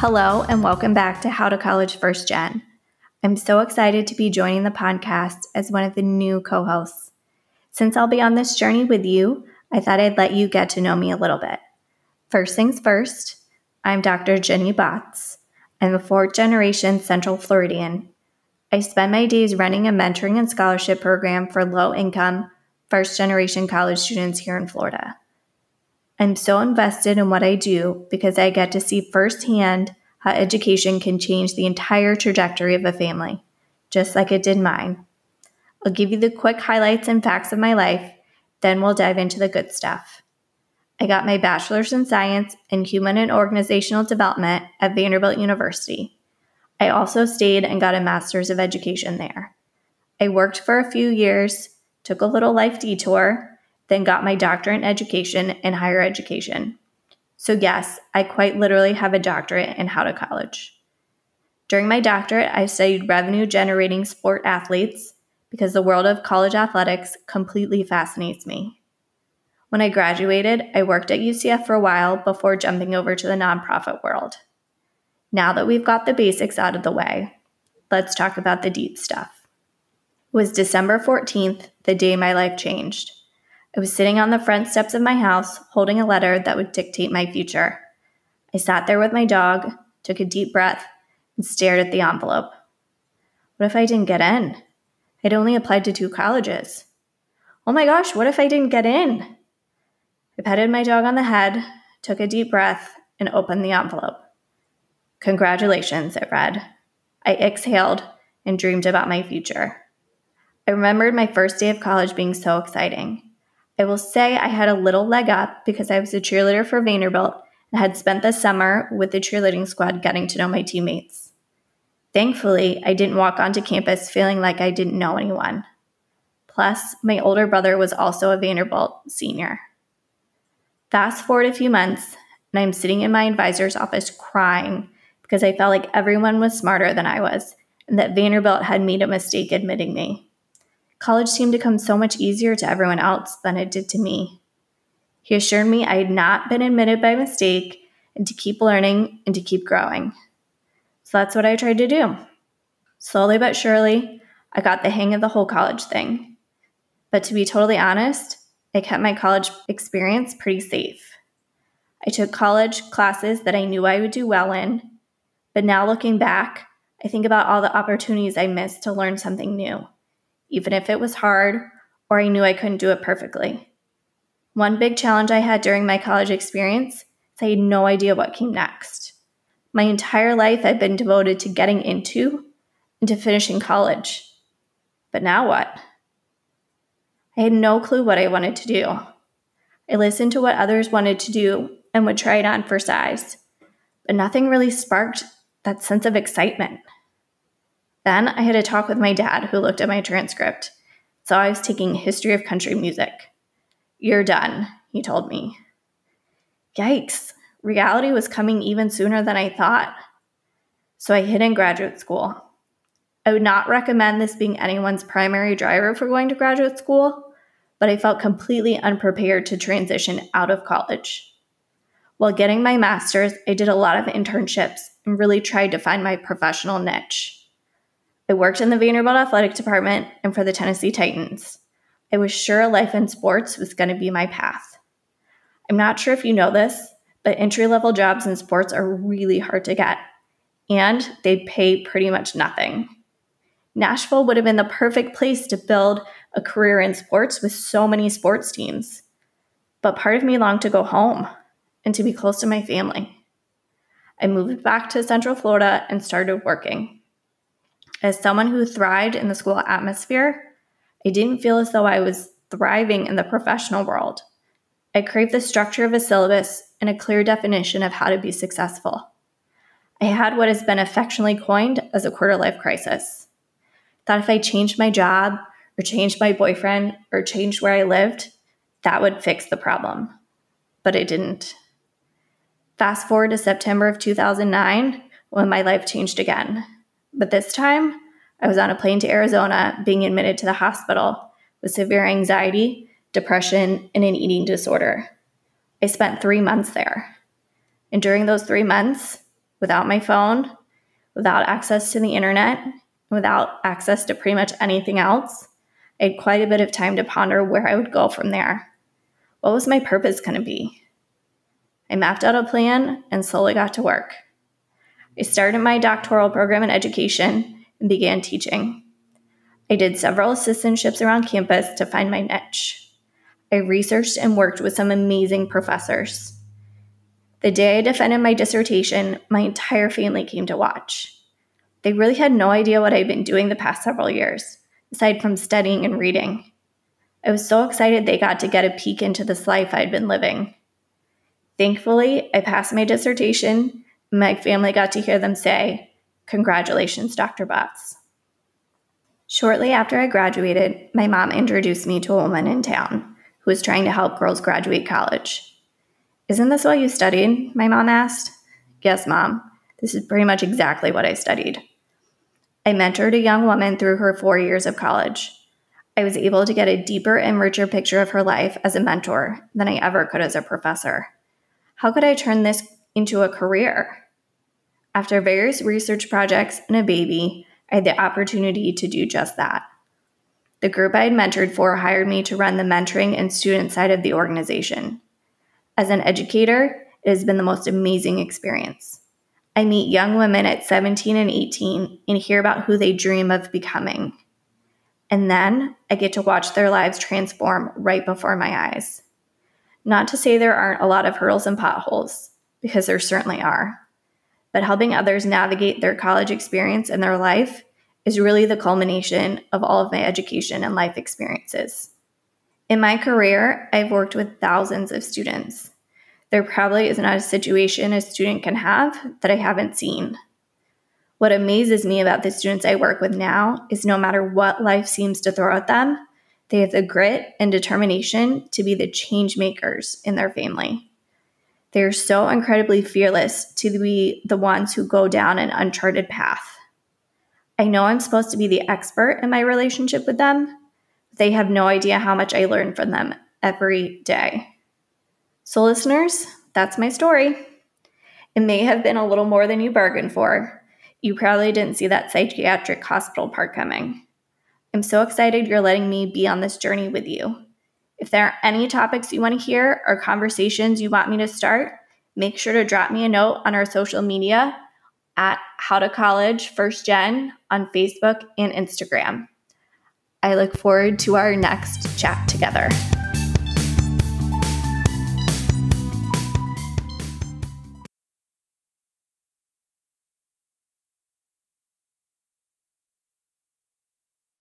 Hello, and welcome back to How to College First Gen. I'm so excited to be joining the podcast as one of the new co hosts. Since I'll be on this journey with you, I thought I'd let you get to know me a little bit. First things first, I'm Dr. Jenny Botts. I'm a fourth generation Central Floridian. I spend my days running a mentoring and scholarship program for low income, first generation college students here in Florida. I'm so invested in what I do because I get to see firsthand how education can change the entire trajectory of a family, just like it did mine. I'll give you the quick highlights and facts of my life, then we'll dive into the good stuff. I got my bachelor's in science in human and organizational development at Vanderbilt University. I also stayed and got a master's of education there. I worked for a few years, took a little life detour, then got my doctorate in education and higher education. So, yes, I quite literally have a doctorate in how to college. During my doctorate, I studied revenue generating sport athletes because the world of college athletics completely fascinates me. When I graduated, I worked at UCF for a while before jumping over to the nonprofit world. Now that we've got the basics out of the way, let's talk about the deep stuff. It was December 14th, the day my life changed. I was sitting on the front steps of my house holding a letter that would dictate my future. I sat there with my dog, took a deep breath, and stared at the envelope. What if I didn't get in? I'd only applied to two colleges. Oh my gosh, what if I didn't get in? I petted my dog on the head, took a deep breath, and opened the envelope. Congratulations, it read. I exhaled and dreamed about my future. I remembered my first day of college being so exciting. I will say I had a little leg up because I was a cheerleader for Vanderbilt and had spent the summer with the cheerleading squad getting to know my teammates. Thankfully, I didn't walk onto campus feeling like I didn't know anyone. Plus, my older brother was also a Vanderbilt senior. Fast forward a few months, and I'm sitting in my advisor's office crying because I felt like everyone was smarter than I was and that Vanderbilt had made a mistake admitting me. College seemed to come so much easier to everyone else than it did to me. He assured me I had not been admitted by mistake and to keep learning and to keep growing. So that's what I tried to do. Slowly but surely, I got the hang of the whole college thing. But to be totally honest, I kept my college experience pretty safe. I took college classes that I knew I would do well in, but now looking back, I think about all the opportunities I missed to learn something new even if it was hard or I knew I couldn't do it perfectly. One big challenge I had during my college experience is I had no idea what came next. My entire life I'd been devoted to getting into and to finishing college. But now what? I had no clue what I wanted to do. I listened to what others wanted to do and would try it on for size, but nothing really sparked that sense of excitement. Then I had a talk with my dad, who looked at my transcript. Saw I was taking history of country music. You're done, he told me. Yikes, reality was coming even sooner than I thought. So I hid in graduate school. I would not recommend this being anyone's primary driver for going to graduate school, but I felt completely unprepared to transition out of college. While getting my master's, I did a lot of internships and really tried to find my professional niche. I worked in the Vanderbilt athletic department and for the Tennessee Titans. I was sure a life in sports was going to be my path. I'm not sure if you know this, but entry level jobs in sports are really hard to get, and they pay pretty much nothing. Nashville would have been the perfect place to build a career in sports with so many sports teams. But part of me longed to go home and to be close to my family. I moved back to Central Florida and started working. As someone who thrived in the school atmosphere, I didn't feel as though I was thriving in the professional world. I craved the structure of a syllabus and a clear definition of how to be successful. I had what has been affectionately coined as a quarter life crisis. Thought if I changed my job or changed my boyfriend or changed where I lived, that would fix the problem. But it didn't. Fast forward to September of 2009 when my life changed again. But this time, I was on a plane to Arizona being admitted to the hospital with severe anxiety, depression, and an eating disorder. I spent three months there. And during those three months, without my phone, without access to the internet, without access to pretty much anything else, I had quite a bit of time to ponder where I would go from there. What was my purpose going to be? I mapped out a plan and slowly got to work. I started my doctoral program in education and began teaching. I did several assistantships around campus to find my niche. I researched and worked with some amazing professors. The day I defended my dissertation, my entire family came to watch. They really had no idea what I'd been doing the past several years, aside from studying and reading. I was so excited they got to get a peek into this life I'd been living. Thankfully, I passed my dissertation. My family got to hear them say, Congratulations, Dr. Botts. Shortly after I graduated, my mom introduced me to a woman in town who was trying to help girls graduate college. Isn't this what you studied? My mom asked. Yes, mom. This is pretty much exactly what I studied. I mentored a young woman through her four years of college. I was able to get a deeper and richer picture of her life as a mentor than I ever could as a professor. How could I turn this into a career? After various research projects and a baby, I had the opportunity to do just that. The group I had mentored for hired me to run the mentoring and student side of the organization. As an educator, it has been the most amazing experience. I meet young women at 17 and 18 and hear about who they dream of becoming. And then I get to watch their lives transform right before my eyes. Not to say there aren't a lot of hurdles and potholes, because there certainly are. But helping others navigate their college experience and their life is really the culmination of all of my education and life experiences. In my career, I've worked with thousands of students. There probably is not a situation a student can have that I haven't seen. What amazes me about the students I work with now is no matter what life seems to throw at them, they have the grit and determination to be the change makers in their family. They are so incredibly fearless to be the ones who go down an uncharted path. I know I'm supposed to be the expert in my relationship with them. But they have no idea how much I learn from them every day. So, listeners, that's my story. It may have been a little more than you bargained for. You probably didn't see that psychiatric hospital part coming. I'm so excited you're letting me be on this journey with you. If there are any topics you want to hear or conversations you want me to start, make sure to drop me a note on our social media at How to College First Gen on Facebook and Instagram. I look forward to our next chat together.